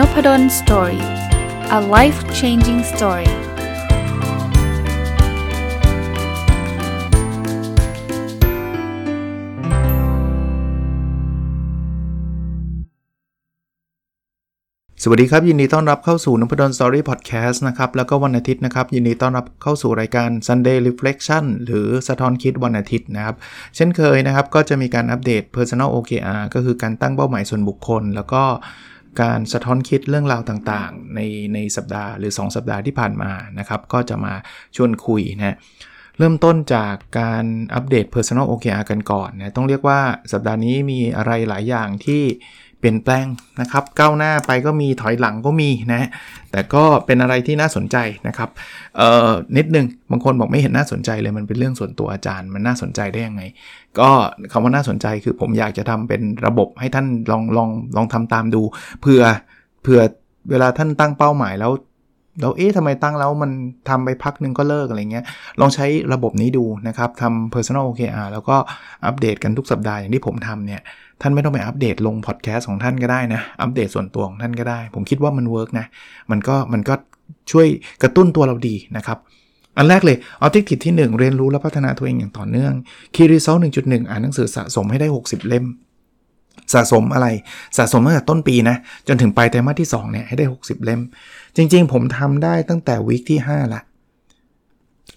Nopadol Story a life changing story สวัสดีครับ ยินดีต้อนรับเข้าสู่นพดล Story Podcast นะครับ แล้วก็วันอาทิตย์นะครับ ยินดีต้อนรับเข้าสู่รายการ Sunday Reflection หรือสะท้อนคิดวันอาทิตย์นะครับ เช่นเคยนะครับ ก็จะมีการอัปเดต Personal OKR ก็คือการตั้งเป้าหมายส่วนบุคคล แล้วก็ การสะท้อนคิดเรื่องราวต่างๆ ในในสัปดาห์หรือ 2 สัปดาห์ที่ผ่านมานะครับ ก็จะมาชวนคุยนะเริ่มต้นจากการอัปเดต Personal OKR กันก่อนนะต้องเรียกว่าสัปดาห์นี้มีอะไรหลายอย่างที่ เปลี่ยนแปลงนะครับก้าวหน้าไปก็มีถอยหลังก็มีนะแต่ก็เป็นอะไรที่น่าสนใจนะครับเอ่อนิดนึงบางคนบอกไม่เห็นน่าสนใจเลยมันเป็นเรื่องส่วนตัวอาจารย์มันน่าสนใจได้ยังไง ก็คำว่าน่าสนใจคือผมอยากจะทำเป็นระบบให้ท่านลองลองลองทำตามดูเผื่อเผื่อเวลาท่านตั้งเป้าหมายแล้วแล้วเอ๊ะทำไมตั้งแล้วมันทำไปพักนึงก็เลิกอะไรเงี้ย ลองใช้ระบบนี้ดูนะครับทำ personal OKR แล้วก็อัปเดตกันทุกสัปดาห์อย่างที่ผมทำเนี่ย ท่านไม่ต้องไปอัปเดตลงพอดแคสต์ของท่านก็ได้นะ อัปเดตส่วนตัวของท่านก็ได้ ผมคิดว่ามัน work นะ มันก็มันก็ช่วยกระตุ้นตัวเราดีนะครับ อันแรกเลยออบเจกตีที่ 1 เรียนรู้และพัฒนาตัวเองอย่างต่อเนื่องคีรีเซล1.1อ่านหนังสือสะสมให้ได้ 60 เล่ม สะสมอะไรสะสมตั้งแต่ต้นปีนะ จนถึงปลายไตรมาสที่2เนี่ยให้ได้ 60 เล่ม จริง ๆ ผมทำได้ตั้งแต่วีคที่5ละ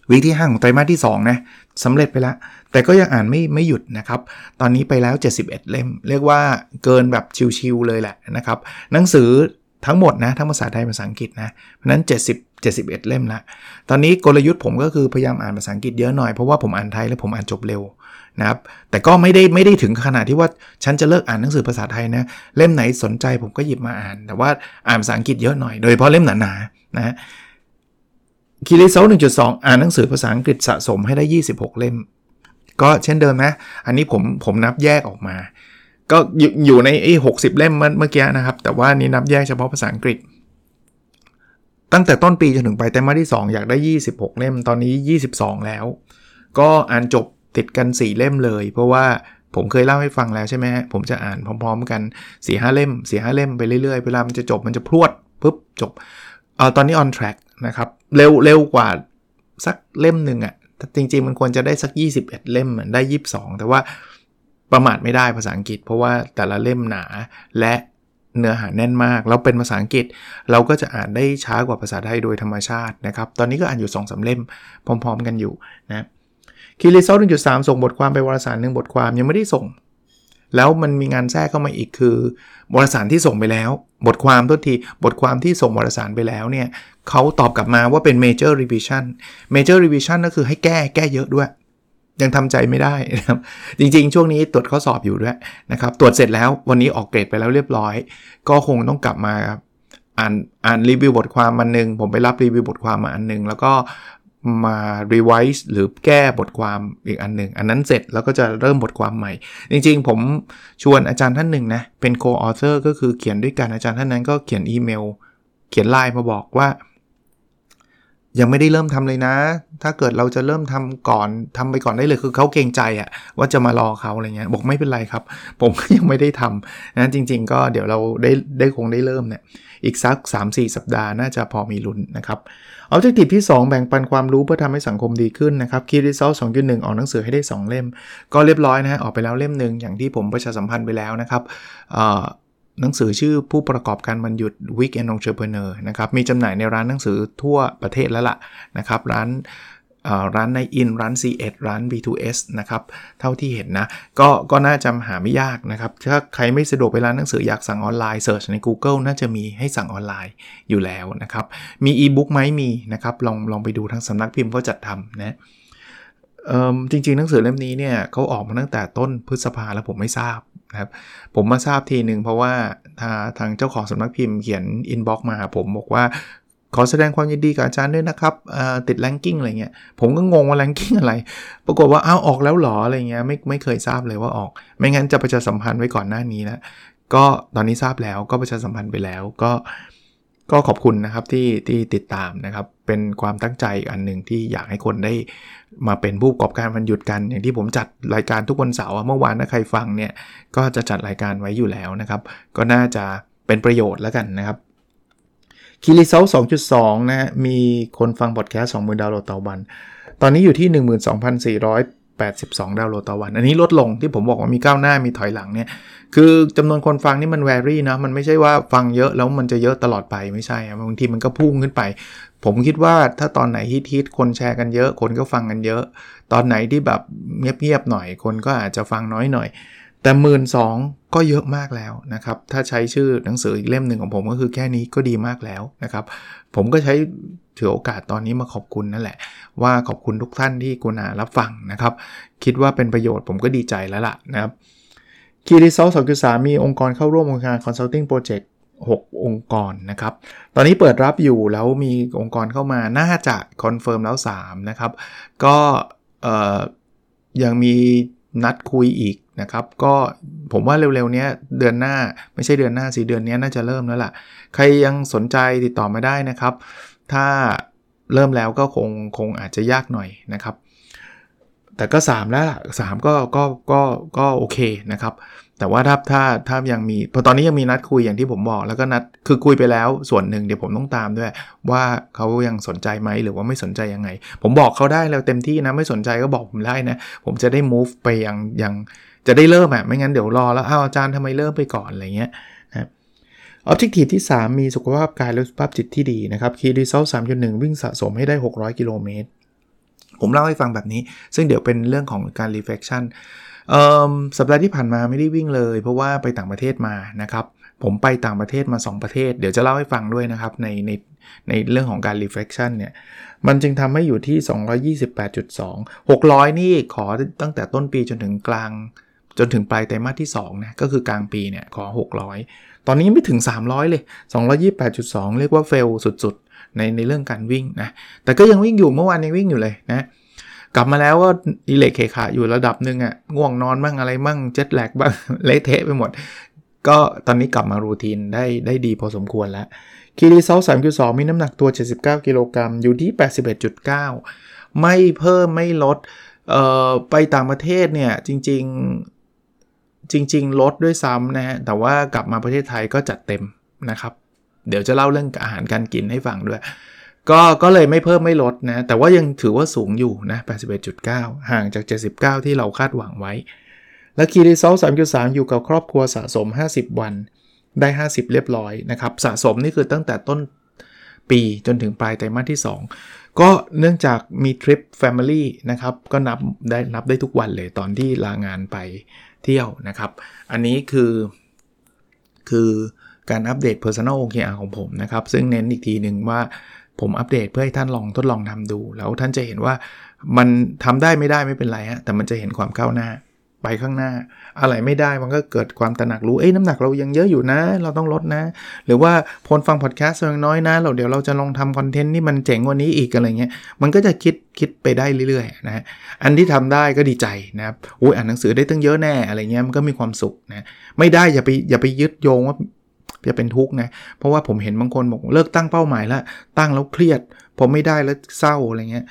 วีคที่5ของไตรมาสที่2นะ สำเร็จไปแล้วแต่ก็ยังอ่านไม่ไม่หยุดนะครับ ตอนนี้ไปแล้ว 71 เล่ม เรียกว่าเกินแบบชิวๆเลยแหละนะครับ หนังสือทั้งหมดนะ ทั้งภาษาไทยภาษาอังกฤษนะ เพราะนั้น 70 71 เล่มละ ตอนนี้กลยุทธ์ผมก็คือพยายามอ่านภาษาอังกฤษเยอะหน่อย เพราะว่าผมอ่านไทยแล้วผมอ่านจบเร็วนะครับ แต่ก็ไม่ได้ไม่ได้ถึงขนาดที่ว่าฉันจะเลิกอ่านหนังสือภาษาไทยนะ เล่มไหนสนใจผมก็หยิบมาอ่าน แต่ว่าอ่านภาษาอังกฤษเยอะหน่อย โดยเฉพาะเล่มหนาๆนะ คีรีเซล1.2 อ่านหนังสือภาษาอังกฤษสะสมให้ได้ 26 เล่ม ก็เช่นเดิมนะ อันนี้ผมผมนับแยกออกมา ก็อยู่ในไอ้หกเล่มเมื่อกี้นะครับ แต่ว่านี้นับแยกเฉพาะภาษาอังกฤษ ตั้งแต่ต้นปีจนถึงไปแต่มาที่ 2 อยากได้ 26 เล่ม ตอนนี้ 22 แล้ว ก็อ่านจบติดกัน 4 เล่มเลย เพราะว่าผมเคยเล่าให้ฟังแล้วใช่ไหมผมจะอ่านพร้อม ๆ กัน4ีหเล่ม4ีหเล่มไปเรื่อยๆ เวลามันจะจบมันจะพรวดปุ๊บจบ เออตอนนี้ on track นะครับ เร็วเร็วกว่าสักเล่มหนึ่งอะจริง ๆ มันควรจะได้สัก 21 เล่มได้ 22 แต่ว่าประมาทไม่ได้ภาษาอังกฤษ เพราะว่าแต่ละเล่มหนาและเนื้อหาแน่นมากเราเป็นภาษาอังกฤษ เราก็จะอ่านได้ช้ากว่าภาษาไทยโดยธรรมชาตินะครับ ตอนนี้ก็อ่านอยู่2อสเล่มพร้อม ๆ กันอยู่นะคีรีเซล1.3ส่งบทความไปวารสารหนึ่งบทความยังไม่ได้ส่ง แล้วมันมีงานแทรกเข้ามาอีกคือวารสารที่ส่งไปแล้ว บทความทุกทีบทความที่ส่งวารสารไปแล้วเนี่ย เขาตอบกลับมาว่าเป็น major revision major revision ก็คือให้แก้แก้เยอะด้วย ยังทำใจไม่ได้นะครับ จริงๆ ช่วงนี้ตรวจข้อสอบอยู่ด้วยนะครับ ตรวจเสร็จแล้ววันนี้ออกเกรดไปแล้วเรียบร้อย ก็คงต้องกลับมาอ่านอ่านรีวิวบทความมันหนึ่งผมไปรับรีวิวบทความมาอันนึง แล้วก็มา revise หรือแก้บทความอีกอันหนึ่ง อันนั้นเสร็จแล้วก็จะเริ่มบทความใหม่ จริงๆ ผมชวนอาจารย์ท่านหนึ่งนะ เป็น co-author ก็คือเขียนด้วยกันอาจารย์ท่านนั้นก็เขียนอีเมล เขียนไลน์มาบอกว่า ยังไม่ได้เริ่มทำเลยนะ ถ้าเกิดเราจะเริ่มทำก่อนทำไปก่อนได้เลยคือเขาเกรงใจอะว่าจะมารอเขาอะไรเงี้ยบอกไม่เป็นไรครับ ผมก็ยังไม่ได้ทำนะจริง ๆ ก็เดี๋ยวเราได้ได้คงได้เริ่มเนี่ยอีกสัก 3-4 สัปดาห์น่าจะพอมีลุ้นนะครับเอาเจกตีที่ 2 แบ่งปันความรู้เพื่อทำให้สังคมดีขึ้นนะครับคีรีเซลสองจุดหนึ่งออกหนังสือให้ได้ 2 เล่ม ก็เรียบร้อยนะฮะออกไปแล้วเล่มหนึ่งอย่างที่ผมประชาสัมพันธ์ไปแล้วนะครับ หนังสือชื่อผู้ประกอบการมันหยุด Weekend Entrepreneur นะครับ มีจำหน่ายในร้านหนังสือทั่วประเทศแล้วล่ะนะครับ ร้านร้านในอินร้าน C1 ร้าน B2S นะครับ เท่าที่เห็นนะ ก็ก็น่าจะหาไม่ยากนะครับ ถ้าใครไม่สะดวกไปร้านหนังสืออยากสั่งออนไลน์เสิร์ชใน Google น่าจะมีให้สั่งออนไลน์อยู่แล้วนะครับ มีอีบุ๊กไหมมีนะครับ ลองลองไปดูทางสำนักพิมพ์เขาจัดทำนะ จริงๆ หนังสือเล่มนี้เนี่ยเขาออกมาตั้งแต่ต้นพฤษภาแล้วผมไม่ทราบนะครับ ผมมาทราบทีหนึ่งเพราะว่าทางเจ้าของสำนักพิมพ์เขียน inbox มาผมบอกว่าขอแสดงความยินดีกับอาจารย์ด้วยนะครับติด ranking อะไรเงี้ย ผมก็งงว่า ranking อะไร ปรากฏว่าอ้าวออกแล้วหรออะไรเงี้ยไม่ไม่เคยทราบเลยว่าออก ไม่งั้นจะประชาสัมพันธ์ไว้ก่อนหน้านี้นะก็ตอนนี้ทราบแล้วก็ประชาสัมพันธ์ไปแล้ว ก็ ก็ขอบคุณนะครับที่ที่ติดตามนะครับ เป็นความตั้งใจอันหนึ่งที่อยากให้คนได้มาเป็นผู้ประกอบการวันหยุดกัน อย่างที่ผมจัดรายการทุกวันเสาร์เมื่อวานถ้าใครฟังเนี่ยก็จะจัดรายการไว้อยู่แล้วนะครับ ก็น่าจะเป็นประโยชน์แล้วกันนะครับคีรีเซล2.2 นะฮะมีคนฟังพอดแคสต์20,000ดาวน์โหลดต่อวัน ตอนนี้อยู่ที่ 82 ดาวน์โหลดต่อวัน อันนี้ลดลงที่ผมบอกว่ามีก้าวหน้ามีถอยหลังเนี่ย คือจำนวนคนฟังนี่มัน vary นะ มันไม่ใช่ว่าฟังเยอะแล้วมันจะเยอะตลอดไปไม่ใช่บางทีมันก็พุ่งขึ้นไป ผมคิดว่าถ้าตอนไหนฮิตๆคนแชร์กันเยอะ คนก็ฟังกันเยอะ ตอนไหนที่แบบเงียบๆหน่อย คนก็อาจจะฟังน้อยหน่อย แต่หมื่นสองก็เยอะมากแล้วนะครับ ถ้าใช้ชื่อหนังสืออีกเล่มหนึ่งของผมก็คือแค่นี้ก็ดีมากแล้วนะครับ ผมก็ใช้ ถือโอกาสตอนนี้มาขอบคุณนั่นแหละ ว่าขอบคุณทุกท่านที่กุณารับฟังนะครับ คิดว่าเป็นประโยชน์ผมก็ดีใจแล้วล่ะนะครับคีรีเซลสองจุดสามีองค์กรเข้าร่วมโครงการ consulting project 6องค์กรนะครับ ตอนนี้เปิดรับอยู่แล้วมีองค์กรเข้ามาน่าจะ confirm แล้ว 3 นะครับ ก็ยังมีนัดคุยอีกนะครับ ก็ผมว่าเร็วๆนี้เดือนหน้าไม่ใช่เดือนหน้าสิเดือนนี้น่าจะเริ่มแล้วล่ะ ใครยังสนใจติดต่อมาได้นะครับ ถ้าเริ่มแล้วก็คงคงอาจจะยากหน่อยนะครับ แต่ก็ 3 แล้วล่ะ3ก็ก็ก็ก็โอเคนะครับ แต่ว่าถ้าถ้าถ้ายังมีพอตอนนี้ยังมีนัดคุยอย่างที่ผมบอก แล้วก็นัดคือคุยไปแล้วส่วนหนึ่งเดี๋ยวผมต้องตามด้วย ว่าเขายังสนใจไหมหรือว่าไม่สนใจยังไง ผมบอกเขาได้แล้วเต็มที่นะไม่สนใจก็บอกผมได้นะผมจะได้ move ไปยังยังจะได้เริ่มอะไม่งั้นเดี๋ยวรอแล้วอ้าวอาจารย์ทำไมเริ่มไปก่อนอะไรเงี้ย ออบเจกตีที่ 3 มีสุขภาพกายและสุขภาพจิตที่ดีนะครับคีรีเซลสามจุดหนึ่งวิ่งสะสมให้ได้ 600 กิโลเมตร ผมเล่าให้ฟังแบบนี้ ซึ่งเดี๋ยวเป็นเรื่องของการ reflection สัปดาห์ที่ผ่านมาไม่ได้วิ่งเลย เพราะว่าไปต่างประเทศมานะครับผมไปต่างประเทศมา 2 ประเทศ เดี๋ยวจะเล่าให้ฟังด้วยนะครับ ในในในเรื่องของการ reflection เนี่ย มันจึงทำให้อยู่ที่ 228.2 600 นี่ขอตั้งแต่ต้นปีจนถึงกลาง จนถึงปลายไตรมาสที่2นะ ก็คือกลางปีเนี่ย ขอ 600 ตอนนี้ไม่ถึง 300 เลย 228.2 เรียกว่าเฟลสุดๆ ในในเรื่องการวิ่งนะ แต่ก็ยังวิ่งอยู่เมื่อวานยังวิ่งอยู่เลยนะ กลับมาแล้วก็อิเล็กเคขาอยู่ระดับหนึ่งอะ่ะ ง่วงนอนบ้างอะไรบ้าง เจ็ตแลกบ้าง เละเทะไปหมด ก็ตอนนี้กลับมารูทีนได้ได้ดีพอสมควรแล้ว คีรีเซลสามสองมีน้ำหนักตัว 79 กิโลกรัมอยู่ที่ 81.9 ไม่เพิ่มไม่ลด เอ่อ ไปต่างประเทศเนี่ยจริง ๆ จริง ๆ ลดด้วยซ้ำนะฮะ แต่ว่ากลับมาประเทศไทยก็จัดเต็มนะครับ เดี๋ยวจะเล่าเรื่องอาหารการกินให้ฟังด้วย ก็ก็เลยไม่เพิ่มไม่ลดนะ แต่ว่ายังถือว่าสูงอยู่นะ 81.9 ห่างจาก 79 ที่เราคาดหวังไว้ และคีรีเซล3.3 อยู่กับครอบครัวสะสม 50 วันได้ 50 เรียบร้อยนะครับ สะสมนี่คือตั้งแต่ต้นปีจนถึงปลายไตรมาสที่ 2 ก็เนื่องจากมีทริป Family นะครับ ก็นับได้นับได้ทุกวันเลยตอนที่ลางานไปเที่ยวนะครับ อันนี้คือ คือการอัปเดต Personal OKR ของผมนะครับ ซึ่งเน้นอีกทีหนึ่งว่าผมอัปเดตเพื่อให้ท่านลองทดลองทำดู แล้วท่านจะเห็นว่ามันทำได้ไม่ได้ไม่เป็นไรฮะแต่มันจะเห็นความก้าวหน้า ไปข้างหน้า อะไรไม่ได้มันก็เกิดความตระหนักรู้ เอ้ยน้ำหนักเรายังเยอะอยู่นะ เราต้องลดนะ หรือว่าพลฟังพอดแคสต์ยังน้อยนะ เราเดี๋ยวเราจะลองทำคอนเทนต์ที่มันเจ๋งกว่านี้อีกอะไรเงี้ย มันก็จะคิดคิดไปได้เรื่อยๆนะอันที่ทำได้ก็ดีใจนะครับอุ้ยอ่านหนังสือได้ตั้งเยอะแน่อะไรเงี้ยมันก็มีความสุขนะไม่ได้อย่าไปอย่าไปยึดโยงว่าจะเป็นทุกข์นะ เพราะว่าผมเห็นบางคนบอกเลิกตั้งเป้าหมายแล้ว ตั้งแล้วเครียด ผมไม่ได้แล้วเศร้าอะไรเงี้ย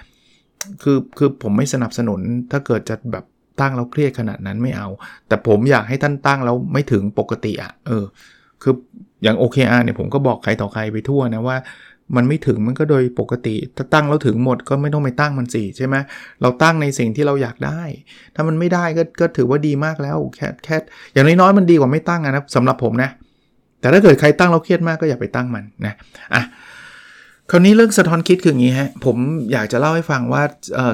คือคือผมไม่สนับสนุนถ้าเกิดจะแบบ ตั้งแล้วเครียดขนาดนั้นไม่เอา แต่ผมอยากให้ท่านตั้งแล้วไม่ถึงปกติอะ่ะเออ คืออย่าง OKR เนี่ยผมก็บอกใครต่อใครไปทั่วนะว่ามันไม่ถึงมันก็โดยปกติ ถ้าตั้งแล้วถึงหมดก็ไม่ต้องไปตั้งมันสิใช่ไหมเราตั้งในสิ่งที่เราอยากได้ ถ้ามันไม่ได้ก็ก็ถือว่าดีมากแล้วแค่แค่อย่างน้อยๆมันดีกว่าไม่ตั้งนะสำหรับผมนะ แต่ถ้าเกิดใครตั้งเราเครียดมากก็อย่าไปตั้งมันนะอะคราวนี้เรื่องสะท้อนคิดคืออย่างนี้ฮะผมอยากจะเล่าให้ฟังว่า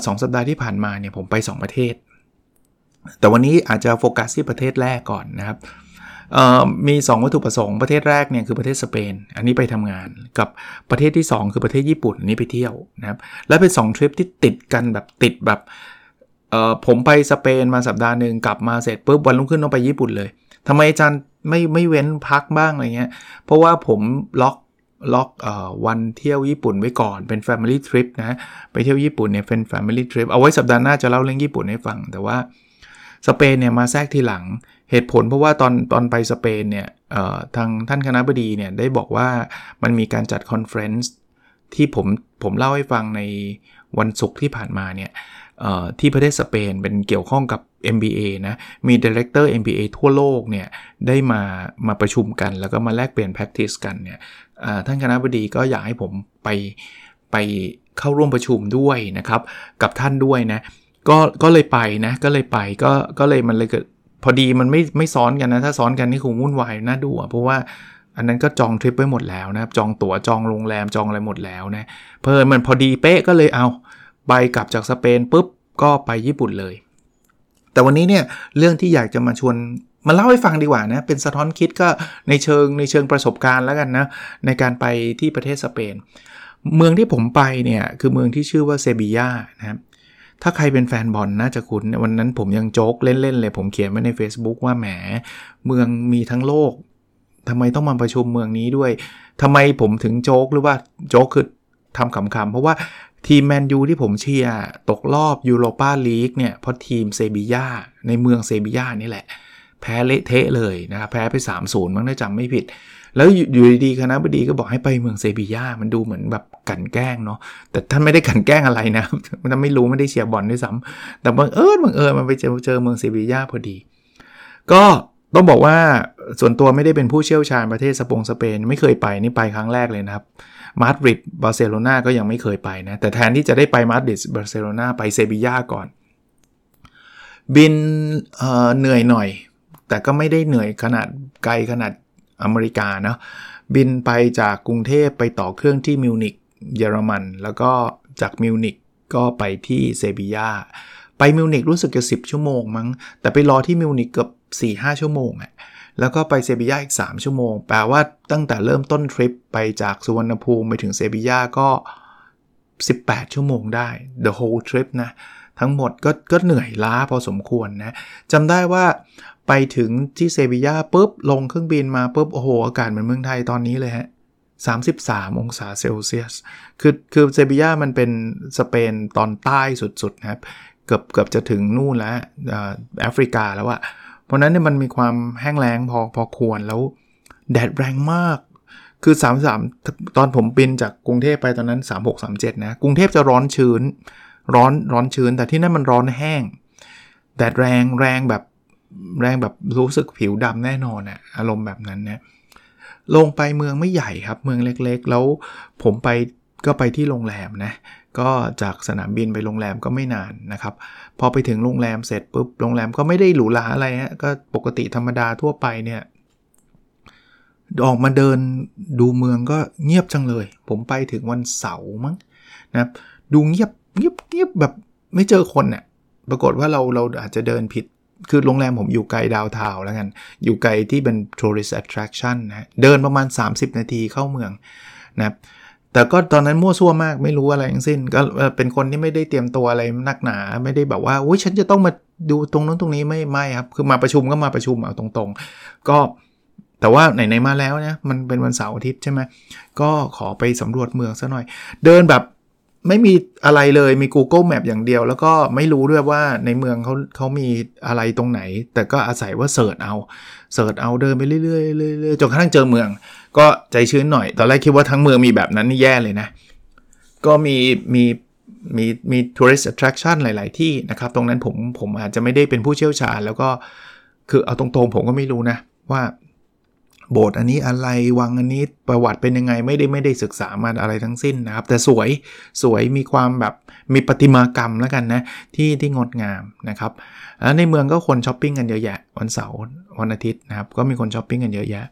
สองสัปดาห์ที่ผ่านมาเนี่ยผมไป 2 ประเทศ แต่วันนี้อาจจะโฟกัสที่ประเทศแรกก่อนนะครับมี 2 วัตถุประสงค์ประเทศแรกเนี่ยคือประเทศสเปน อันนี้ไปทำงานกับประเทศที่ 2 คือประเทศญี่ปุ่นอันนี้ไปเที่ยวนะครับและเป็น 2 ทริปที่ติดกันแบบติดแบบผมไปสเปนมาสัปดาห์หนึ่งกลับมาเสร็จปุ๊บวันรุ่งขึ้นต้องไปญี่ปุ่นเลยทำไมอาจารย์ไม่ไม่เว้นพักบ้างอะไรเงี้ยเพราะว่าผมล็อกล็อกอวันเที่ยวญี่ปุ่นไว้ก่อนเป็น Family Trip นะไปเที่ยวญี่ปุ่นเนี่ยเป็น Family Trip เอาไว้สัปดาห์หน้าจะเล่าเรื่องญี่ปุ่นให้ฟังแต่ว่า สเปนเนี่ยมาแทรกทีหลัง เหตุผลเพราะว่าตอนตอนไปสเปนเนี่ยทางท่านคณะบดีเนี่ยได้บอกว่ามันมีการจัด conference ที่ผมผมเล่าให้ฟังในวันศุกร์ที่ผ่านมาเนี่ยที่ประเทศสเปนเป็นเกี่ยวข้องกับ MBA นะ มี director MBA ทั่วโลกเนี่ยได้มามาประชุมกัน แล้วก็มาแลกเปลี่ยน practice กันเนี่ยท่านคณะบดีก็อยากให้ผมไปไปเข้าร่วมประชุมด้วยนะครับ กับท่านด้วยนะ ก็ก็เลยไปนะ ก็เลยไปก็ก็เลยมันเลยเกิดพอดีมันไม่ไม่ซ้อนกันนะ ถ้าซ้อนกันนี่คงวุ่นวายน่าดูอะเพราะว่าอันนั้นก็จองทริปไว้หมดแล้วนะครับ จองตั๋วจองโรงแรมจองอะไรหมดแล้วนะ เพอมันพอดีเป๊ะก็เลยเอาไปกลับจากสเปนปุ๊บก็ไปญี่ปุ่นเลย แต่วันนี้เนี่ยเรื่องที่อยากจะมาชวนมาเล่าให้ฟังดีกว่านะเป็นสะท้อนคิดก็ในเชิงในเชิงประสบการณ์แล้วกันนะในการไปที่ประเทศสเปน เมืองที่ผมไปเนี่ยคือเมืองที่ชื่อว่าเซบียานะครับ ถ้าใครเป็นแฟนบอลน่าจะคุ้นวันนั้นผมยังโจ๊กเล่นๆเลย ผมเขียนไว้ใน Facebook ว่าแหมเมืองมีทั้งโลกทำไมต้องมาประชุมเมืองนี้ด้วยทำไมผมถึงโจ๊กหรือว่าโจ๊กคือทำขำๆ เพราะว่าทีมแมนยูที่ผมเชียร์ตกรอบยูโรปาลีกเนี่ยเพราะทีมเซบียาในเมืองเซบียานี่แหละ แพ้เละเทะเลยนะครับแพ้ไป 3-0มั้งถ้าจำไม่ผิด แล้วอยู่ดีๆคณะบดีก็บอกให้ไปเมืองเซบียามันดูเหมือนแบบกันแกล้งเนาะแต่ท่านไม่ได้กันแกล้งอะไรนะมันไม่รู้ไม่ได้เชียร์บอลด้วยซ้ำแต่บังเอิญบังเอิญมันไปเจอเจอเมืองเซบียาพอดี ก็ต้องบอกว่าส่วนตัวไม่ได้เป็นผู้เชี่ยวชาญประเทศสปงสเปน ไม่เคยไปนี่ไปครั้งแรกเลยนะครับมาดริดบาร์เซโลนาก็ยังไม่เคยไปนะ แต่แทนที่จะได้ไปมาดริดบาร์เซโลนาไปเซบียาก่อน บินเเหนื่อยหน่อย แต่ก็ไม่ได้เหนื่อยขนาดไกลขนาด อเมริกาเนาะบินไปจากกรุงเทพไปต่อเครื่องที่มิวนิกเยอรมัน แล้วก็จากมิวนิกก็ไปที่เซบียาไปมิวนิกรู้สึกจะ 10 ชั่วโมงมั้ง แต่ไปรอที่มิวนิกเกือบ4-5 ชั่วโมงอะแล้วก็ไปเซบียาอีก 3 ชั่วโมง แปลว่าตั้งแต่เริ่มต้นทริปไปจากสุวรรณภูมิไปถึงเซบียาก็ 18 ชั่วโมงได้ the whole trip นะ ทั้งหมดก็ก็เหนื่อยล้าพอสมควรนะจำได้ว่า ไปถึงที่เซบียาปุ๊บลงเครื่องบินมาปุ๊บโอ้โห อากาศเหมือนเมืองไทยตอนนี้เลยฮะ33 องศาเซลเซียส คือคือเซบียามันเป็นสเปนตอนใต้สุดๆนะครับ เกือบเกือบจะถึงนู่นแล้วแอฟริกาแล้วอะเพราะนั้นเนี่ยมันมีความแห้งแล้งพอพอควรแล้วแดดแรงมาก คือ 33 ตอนผมบินจากกรุงเทพไปตอนนั้น 3637 นะ กรุงเทพจะร้อนชื้น ร้อนร้อนชื้น แต่ที่นั่นมันร้อนแห้ง แดดแรงแรงแบบ แรงแบบรู้สึกผิวดำแน่นอนอะอารมณ์แบบนั้นนะลงไปเมืองไม่ใหญ่ครับเมืองเล็กๆ แล้วผมไปก็ไปที่โรงแรมนะก็จากสนามบินไปโรงแรมก็ไม่นานนะครับ พอไปถึงโรงแรมเสร็จปุ๊บโรงแรมก็ไม่ได้หรูหราอะไรฮะก็ปกติธรรมดาทั่วไปเนี่ยออกมาเดินดูเมืองก็เงียบจังเลย ผมไปถึงวันเสาร์มั้งนะดูเงียบเงียบเงียบแบบไม่เจอคนเนี่ยปรากฏว่าเราเราอาจจะเดินผิด คือโรงแรมผมอยู่ไกลดาวทาวแล้วกัน อยู่ไกลที่เป็น tourist attraction นะเดินประมาณ 30 นาทีเข้าเมืองนะครับแต่ก็ตอนนั้นมั่วซั่วมากไม่รู้อะไรทั้งสิ้น ก็เป็นคนที่ไม่ได้เตรียมตัวอะไรนักหนาไม่ได้แบบว่าโอ้ยฉันจะต้องมาดูตรงนั้นตรงนี้ไม่ไม่ครับ คือมาประชุมก็มาประชุมเอาตรงๆ ก็แต่ว่าไหนๆมาแล้วนะมันเป็นวันเสาร์อาทิตย์ใช่ไหมก็ขอไปสำรวจเมืองซะหน่อย เดินแบบ ไม่มีอะไรเลยมี Google Map อย่างเดียว แล้วก็ไม่รู้ด้วยว่าในเมืองเขาเขามีอะไรตรงไหน แต่ก็อาศัยว่าเสิร์ชเอาเสิร์ชเอาเดินไปเรื่อยๆเรื่อยๆจนกระทั่งเจอเมือง ก็ใจชื้นหน่อย ตอนแรกคิดว่าทั้งเมืองมีแบบนั้นนี่แย่เลยนะ ก็มีมีมีมี tourist attraction หลาย ๆ ที่นะครับ ตรงนั้นผมผมอาจจะไม่ได้เป็นผู้เชี่ยวชาญ แล้วก็คือเอาตรงๆผมก็ไม่รู้นะว่า โบสถ์อันนี้อะไรวังอันนี้ประวัติเป็นยังไงไม่ได้ไม่ได้ศึกษามาอะไรทั้งสิ้นนะครับ แต่สวยสวยมีความแบบมีประติมากรรมแล้วกันนะที่ที่งดงามนะครับแล้วในเมืองก็คนช้อปปิ้งกันเยอะแยะวันเสาร์วันอาทิตย์นะครับ ก็มีคนช้อปปิ้งกันเยอะแยะ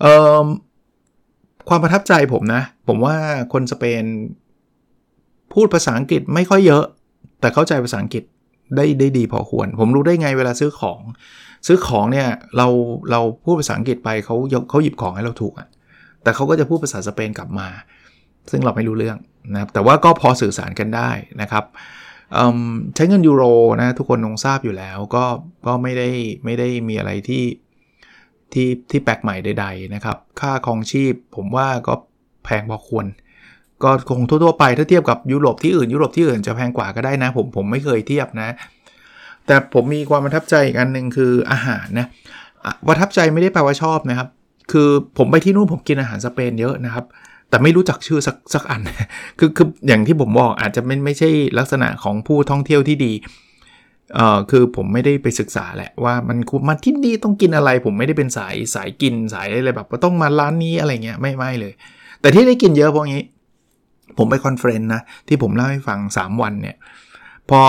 เอ่อความประทับใจผมนะ ผมว่าคนสเปนพูดภาษาอังกฤษไม่ค่อยเยอะ แต่เข้าใจภาษาอังกฤษได้ได้ดีพอควร ผมรู้ได้ไงเวลาซื้อของ ซื้อของเนี่ยเราเราพูดภาษาอังกฤษไปเขาเขาหยิบของให้เราถูกอะแต่เขาก็จะพูดภาษาสเปนกลับมา ซึ่งเราไม่รู้เรื่องนะครับแต่ว่าก็พอสื่อสารกันได้นะครับใช้เงินยูโรนะทุกคนคงทราบอยู่แล้วก็ก็ไม่ได้ไม่ได้มีอะไรที่ที่ที่แปลกใหม่ใดๆนะครับ ค่าครองชีพผมว่าก็แพงพอควร ก็คงทั่วๆไปถ้าเทียบกับยุโรปที่อื่นยุโรปที่อื่นจะแพงกว่าก็ได้นะ ผมผมไม่เคยเทียบนะ แต่ผมมีความประทับใจอีกอันหนึ่งคืออาหารนะประทับใจไม่ได้แปลว่าชอบนะครับ คือผมไปที่นู่นผมกินอาหารสเปนเยอะนะครับ แต่ไม่รู้จักชื่อสักสักอัน คือคืออย่างที่ผมบอกอาจจะไม่ไม่ใช่ลักษณะของผู้ท่องเที่ยวที่ดีเอ่อคือผมไม่ได้ไปศึกษาแหละว่ามันมาที่นี่ต้องกินอะไร ผมไม่ได้เป็นสายสายกินสายอะไรแบบว่าต้องมาร้านนี้อะไรเงี้ยไม่ไม่เลย แต่ที่ได้กินเยอะเพราะงี้ ผมไป conference นะที่ผมเล่าให้ฟัง 3 วันเนี่ย พอ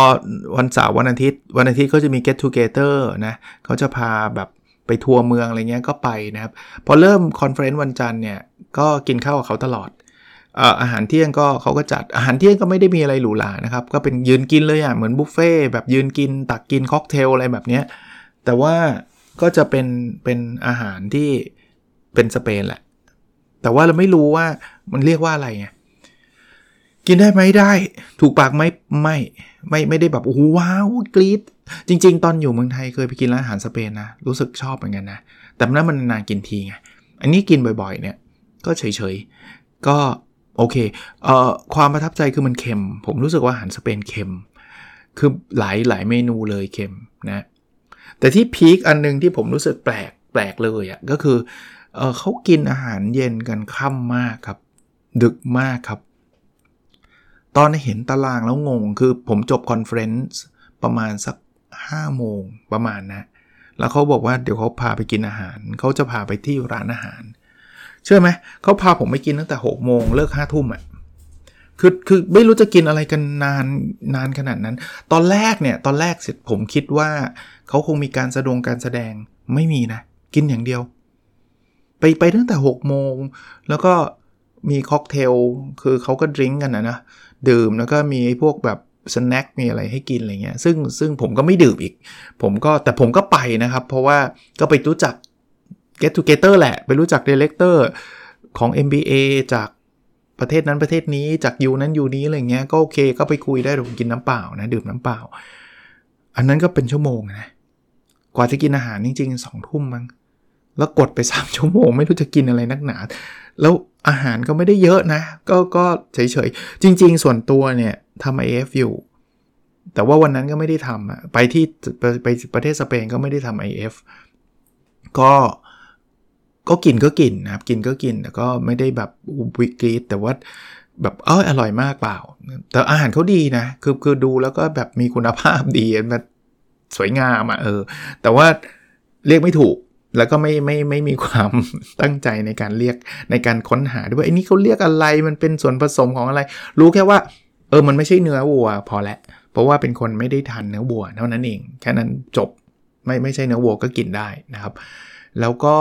วันเสาร์วันอาทิตย์ วันอาทิตย์เขาจะมี get together นะเขาจะพาแบบไปทัวร์เมืองอะไรเงี้ยก็ไปนะครับ พอเริ่ม conference วันจันทร์เนี่ย ก็กินข้าวกับเขาตลอดอาหารเที่ยงก็เขาก็จัดอาหารเที่ยงก็ไม่ได้มีอะไรหรูหรานะครับ ก็เป็นยืนกินเลยอะ่ะเหมือนบุฟเฟ่แบบยืนกิน ตักกินค็อกเทลอะไรแบบเนี้ยแต่ว่าก็จะเป็นเป็นอาหารที่เป็นสเปนแหละ แต่ว่าเราไม่รู้ว่ามันเรียกว่าอะไรไง กินได้ไหมได้ ถูกปากไหมไม่ไม่ไม่ได้แบบโอ้โหว้าวกรี๊ดจริง ๆ ตอนอยู่เมืองไทยเคยไปกินร้านอาหารสเปนนะรู้สึกชอบเหมือนกันนะ แต่นั้นมันนานกินทีไงอันนี้กินบ่อยๆ เนี่ย ก็เฉยๆ ก็โอเคเอ่อความประทับใจคือมันเค็ม ผมรู้สึกว่าอาหารสเปนเค็ม คือหลายหลายเมนูเลยเค็มนะ แต่ที่ peak อันนึงที่ผมรู้สึกแปลกแปลกเลยอะ่ะก็คือเออเขากินอาหารเย็นกันค่ำมากครับ ดึกมากครับ ตอนเห็นตารางแล้วงง คือผมจบ conference ประมาณสัก5โมงประมาณนะ แล้วเขาบอกว่าเดี๋ยวเขาพาไปกินอาหาร เขาจะพาไปที่ร้านอาหาร เชื่อไหม เขาพาผมไปกินตั้งแต่6โมงเลิกห้าทุ่มอะคือคือไม่รู้จะกินอะไรกันนานนานขนาดนั้น ตอนแรกเนี่ย ตอนแรกเสร็จผมคิดว่าเขาคงมีการแสดงการแสดงไม่มีนะ กินอย่างเดียว ไปไปตั้งแต่6โมง แล้วก็มีค็อกเทล คือเขาก็ดื่มกันนะนะ ดื่มแล้วก็มีพวกแบบสแน็คมีอะไรให้กินอะไรเงี้ยซึ่งซึ่งผมก็ไม่ดื่มอีก ผมก็แต่ผมก็ไปนะครับ เพราะว่าก็ไปรู้จัก get together แหละ ไปรู้จัก director ของ MBA จากประเทศนั้นประเทศนี้จากยูนั้นยูนี้อะไรเงี้ยก็โอเคก็ไปคุยได้ผมกินน้ำเปล่านะดื่มน้ำเปล่า อันนั้นก็เป็นชั่วโมงนะกว่าจะกินอาหารจริงๆสองทุ่มมั้งแล้วกดไป3ชั่วโมงไม่รู้จะกินอะไรนักหนา แล้วอาหารก็ไม่ได้เยอะนะ ก็ก็เฉยๆ จริง ๆ ส่วนตัวเนี่ยทำ IF อยู่แต่ว่าวันนั้นก็ไม่ได้ทำอะไปที่ไปประเทศสเปนก็ไม่ได้ทำ IF ก็ก็กินก็กินนะครับ กินก็กินแต่ก็ไม่ได้แบบวิกฤตแต่ว่าแบบเอออร่อยมากเปล่า แต่อาหารเขาดีนะ คือคือดูแล้วก็แบบมีคุณภาพดีมันสวยงามอะเออ แต่ว่าเรียกไม่ถูก แล้วก็ไม่ไม่ไม่มีความตั้งใจในการเรียกในการค้นหาด้วยว่าไอ้นี่เขาเรียกอะไรมันเป็นส่วนผสมของอะไร รู้แค่ว่า เออมันไม่ใช่เนื้อวัว พอล้วเพราะว่าเป็นคนไม่ได้ทานเนื้อวัว เท่านั้นเอง แค่นั้นจบไม่ไม่ใช่เนื้อวัวก็กินได้นะครับ แล้วก็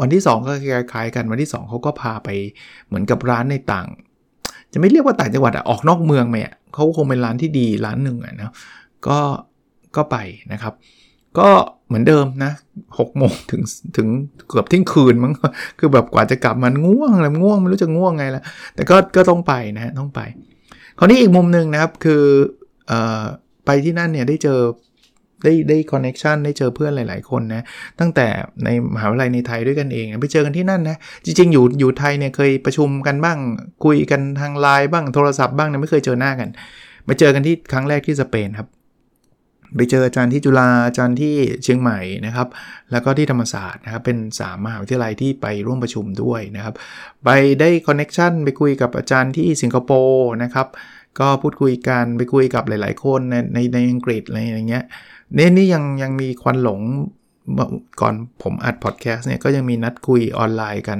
วันที่ 2 ก็คล้ายๆกันวันที่ 2เขาก็พาไปเหมือนกับร้านในต่าง จะไม่เรียกว่าต่างจังหวัดอะออกนอกเมืองไหมอะเขาคงเป็นร้านที่ดีร้านหนึ่งอะนะก็ก็ไปนะครับ ก็ เหมือนเดิมนะ6โมงถึงถึงเกือบเที่ยงคืนมั้งคือแบบกว่าจะกลับมันง่วงเลยง่วงไม่รู้จะง่วงไงละแต่ก็ก็ต้องไปนะต้องไป คราวนี้อีกมุมหนึ่งนะครับคืออไปที่นั่นเนี่ยได้เจอได้ได้ connection ได้เจอเพื่อนหลาย ๆ คนนะตั้งแต่ในมหาวิทยาลัยในไทยด้วยกันเองไปเจอกันที่นั่นนะจริง ๆ อยู่อยู่ไทยเนี่ยเคยประชุมกันบ้าง คุยกันทางไลน์บ้างโทรศัพท์บ้างนะไม่เคยเจอหน้ากันมาเจอกันที่ครั้งแรกที่สเปนครับ ไปเจออาจารย์ที่จุฬาอาจารย์ที่เชียงใหม่นะครับ แล้วก็ที่ธรรมศาสตร์นะครับ เป็นสามมหาวิทยาลัยที่ไปร่วมประชุมด้วยนะครับ ไปได้ connection ไปคุยกับอาจารย์ที่สิงคโปร์นะครับ ก็พูดคุยกันไปคุยกับหลาย ๆ คนในในในอังกฤษอะไรอย่างเงี้ยเนี่ยนี่ยังยังมีควันหลงก่อนผมอัดพอดแคสต์เนี่ยก็ยังมีนัดคุยออนไลน์กัน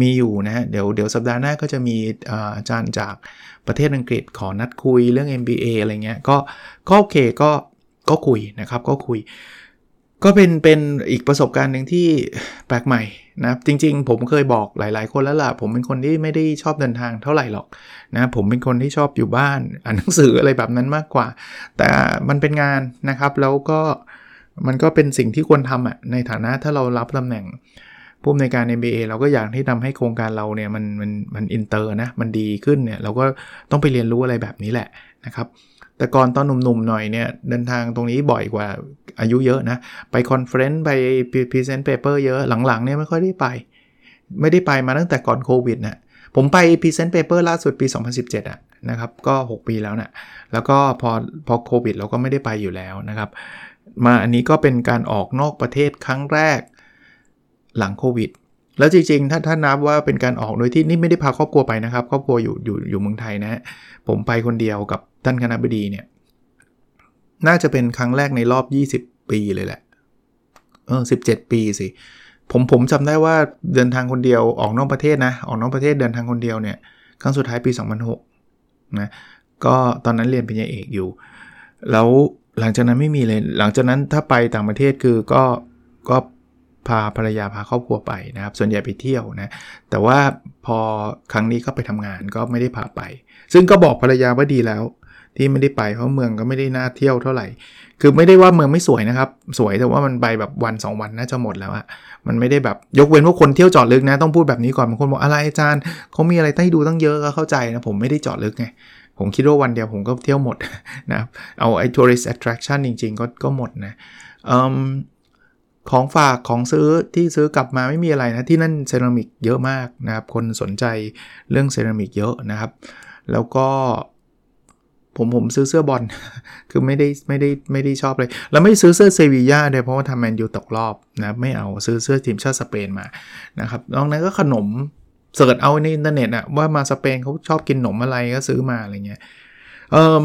มีอยู่นะฮะเดี๋ยวเดี๋ยวสัปดาห์หน้าก็จะมีอาจารย์จากประเทศอังกฤษขอนัดคุยเรื่อง MBA อะไรเงี้ยก็ก็โอเคก็ ก็คุยนะครับก็คุย ก็เป็นเป็นอีกประสบการณ์หนึ่งที่แปลกใหม่นะจริง ๆ ผมเคยบอกหลาย ๆ คนแล้วล่ะ ผมเป็นคนที่ไม่ได้ชอบเดินทางเท่าไหร่หรอกนะผมเป็นคนที่ชอบอยู่บ้านอ่านหนังสืออะไรแบบนั้นมากกว่า แต่มันเป็นงานนะครับแล้วก็มันก็เป็นสิ่งที่ควรทำอะในฐานะถ้าเรารับตำแหน่งผู้อำนวยการ MBA เราก็อยากที่ทำให้โครงการเราเนี่ยมันมันมันอินเตอร์นะมันดีขึ้นเนี่ยเราก็ต้องไปเรียนรู้อะไรแบบนี้แหละนะครับ แต่ก่อนตอนหนุ่มๆหน่อยเนี่ยเดินทางตรงนี้บ่อยกว่าอายุเยอะนะ ไป conference ไป present paper เยอะหลังๆเนี่ยไม่ค่อยได้ไป ไม่ได้ไปมาตั้งแต่ก่อนโควิดนะผมไป present paper ล่าสุดปี 2017อะนะครับก็ 6 ปีแล้วนะแล้วก็พอพอโควิดเราก็ไม่ได้ไปอยู่แล้วนะครับ มาอันนี้ก็เป็นการออกนอกประเทศครั้งแรกหลังโควิด แล้วจริงๆ ถ้าถ้านับว่าเป็นการออกโดยที่นี่ไม่ได้พาครอบครัวไปนะครับ ครอบครัวอยู่อยู่อยู่เมืองไทยนะ ผมไปคนเดียวกับ ท่านคณะบดีเนี่ย น่าจะเป็นครั้งแรกในรอบ 20 ปีเลยแหละ เออ17ปีสิ ผมผมจำได้ว่าเดินทางคนเดียวออกนอกประเทศนะ ออกนอกประเทศเดินทางคนเดียวเนี่ย ครั้งสุดท้ายปี 2006 นะ ก็ตอนนั้นเรียนปริญญาเอกอยู่ แล้วหลังจากนั้นไม่มีเลย หลังจากนั้นถ้าไปต่างประเทศคือก็ก็พาภรรยาพาครอบครัวไปนะครับ ส่วนใหญ่ไปเที่ยวนะ แต่ว่าพอครั้งนี้ก็ไปทำงานก็ไม่ได้พาไป ซึ่งก็บอกภรรยาว่าดีแล้ว ที่ไม่ได้ไปเพราะเมืองก็ไม่ได้น่าเที่ยวเท่าไหร่ คือไม่ได้ว่าเมืองไม่สวยนะครับ สวยแต่ว่ามันไปแบบวัน 2 วันน่าจะหมดแล้วอะมันไม่ได้แบบยกเว้นว่าคนเที่ยวจอดลึกนะ ต้องพูดแบบนี้ก่อนบางคนบอกอะไรอาจารย์เขามีอะไรให้ดูตั้งเยอะก็เข้าใจนะผมไม่ได้จอดลึกไงผมคิดว่าวันเดียวผมก็เที่ยวหมดนะเอาไอ้ tourist attraction จริง ๆ ก็ก็หมดนะของฝากของซื้อที่ซื้อกลับมาไม่มีอะไรนะ ที่นั่นเซรามิกเยอะมากนะครับ คนสนใจเรื่องเซรามิกเยอะนะครับ แล้วก็ ผมผมซื้อเสื้อบอลคือไม่ได้ไม่ได้ไม่ได้ชอบเลย แล้วไม่ซื้อเสื้อเซวีย่าเลยเพราะว่าทำแมนยูตกรอบนะไม่เอาซื้อเสื้อทีมชาติสเปนมานะครับนอกนั้นก็ขนม search เอาในอินเทอร์เน็ตอะว่ามาสเปนเขาชอบกินขนมอะไรก็ซื้อมาอะไรเงี้ยเออ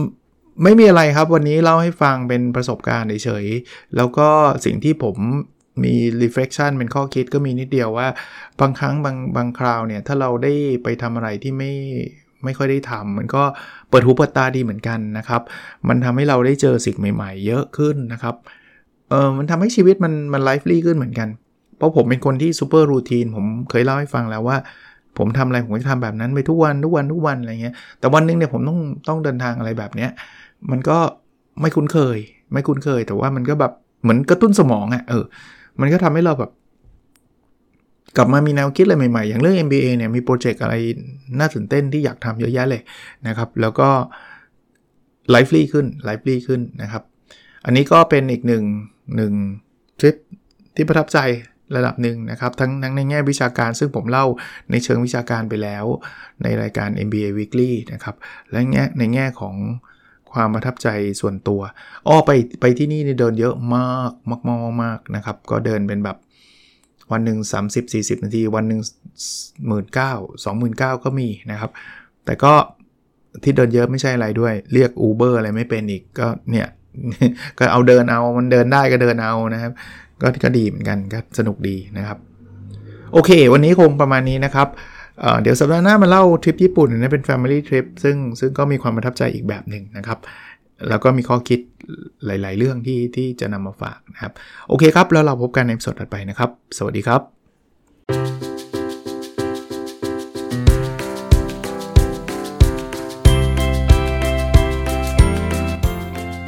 ไม่มีอะไรครับวันนี้เล่าให้ฟังเป็นประสบการณ์เฉยๆแล้วก็สิ่งที่ผมมี reflection เป็นข้อคิดก็มีนิดเดียวว่า บางครั้งบางบางคราวเนี่ย ถ้าเราได้ไปทำอะไรที่ไม่ ไม่ค่อยได้ทำมันก็เปิดหูเปิดตาดีเหมือนกันนะครับ มันทำให้เราได้เจอสิ่งใหม่ๆ เยอะขึ้นนะครับเออมันทำให้ชีวิตมันมันไลฟ์ลี่ขึ้นเหมือนกัน เพราะผมเป็นคนที่ซูเปอร์รูทีนผมเคยเล่าให้ฟังแล้วว่า ผมทำอะไรผมจะทำแบบนั้นไปทุกวันทุกวันทุกวันอะไรเงี้ยแต่วันนึงเนี่ยผมต้องต้องเดินทางอะไรแบบเนี้ยมันก็ไม่คุ้นเคย ไม่คุ้นเคย แต่ว่ามันก็แบบเหมือนกระตุ้นสมองอะ่ะเออมันก็ทำให้เราแบบ กลับมามีแนวคิดอะไรใหม่ๆ อย่างเรื่อง MBA เนี่ยมีโปรเจกต์อะไรน่าตื่นเต้นที่อยากทำเยอะแยะเลยนะครับ แล้วก็ไลฟ์ลีขึ้นไลฟ์ลีขึ้นนะครับ อันนี้ก็เป็นอีกหนึ่งหนึ่งทริปที่ประทับใจระดับหนึ่งนะครับ ทั้งทั้งในแง่วิชาการซึ่งผมเล่าในเชิงวิชาการไปแล้ว ในรายการ MBA Weekly นะครับ และแง่ในแง่ของความประทับใจส่วนตัว อ้อไปไปที่นี่เดินเยอะมากมากมากมากนะครับ ก็เดินเป็นแบบ วันหนึ่ง30 40 นาที วันหนึ่งหมื่นเก้าสองหมื่นเก้าก็มีนะครับ แต่ก็ที่เดินเยอะไม่ใช่อะไรด้วย เรียก Uber อะไรไม่เป็นอีกก็เนี่ยก็เอาเดินเอามันเดินได้ก็เดินเอานะครับ ก็ก็ดีเหมือนกันก็สนุกดีนะครับ โอเค วันนี้คงประมาณนี้นะครับเดี๋ยวสัปดาห์หน้ามาเล่าทริปญี่ปุ่นนะเป็น Family Trip ซึ่งซึ่งก็มีความประทับใจอีกแบบหนึ่งนะครับ แล้วก็มีข้อคิดหลาย ๆ เรื่องที่ที่จะนำมาฝากนะครับ โอเคครับ แล้วเราพบกันในสดถัดไปนะครับ สวัสดีครับ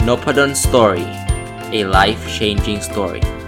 n o p a d o n Story a life changing story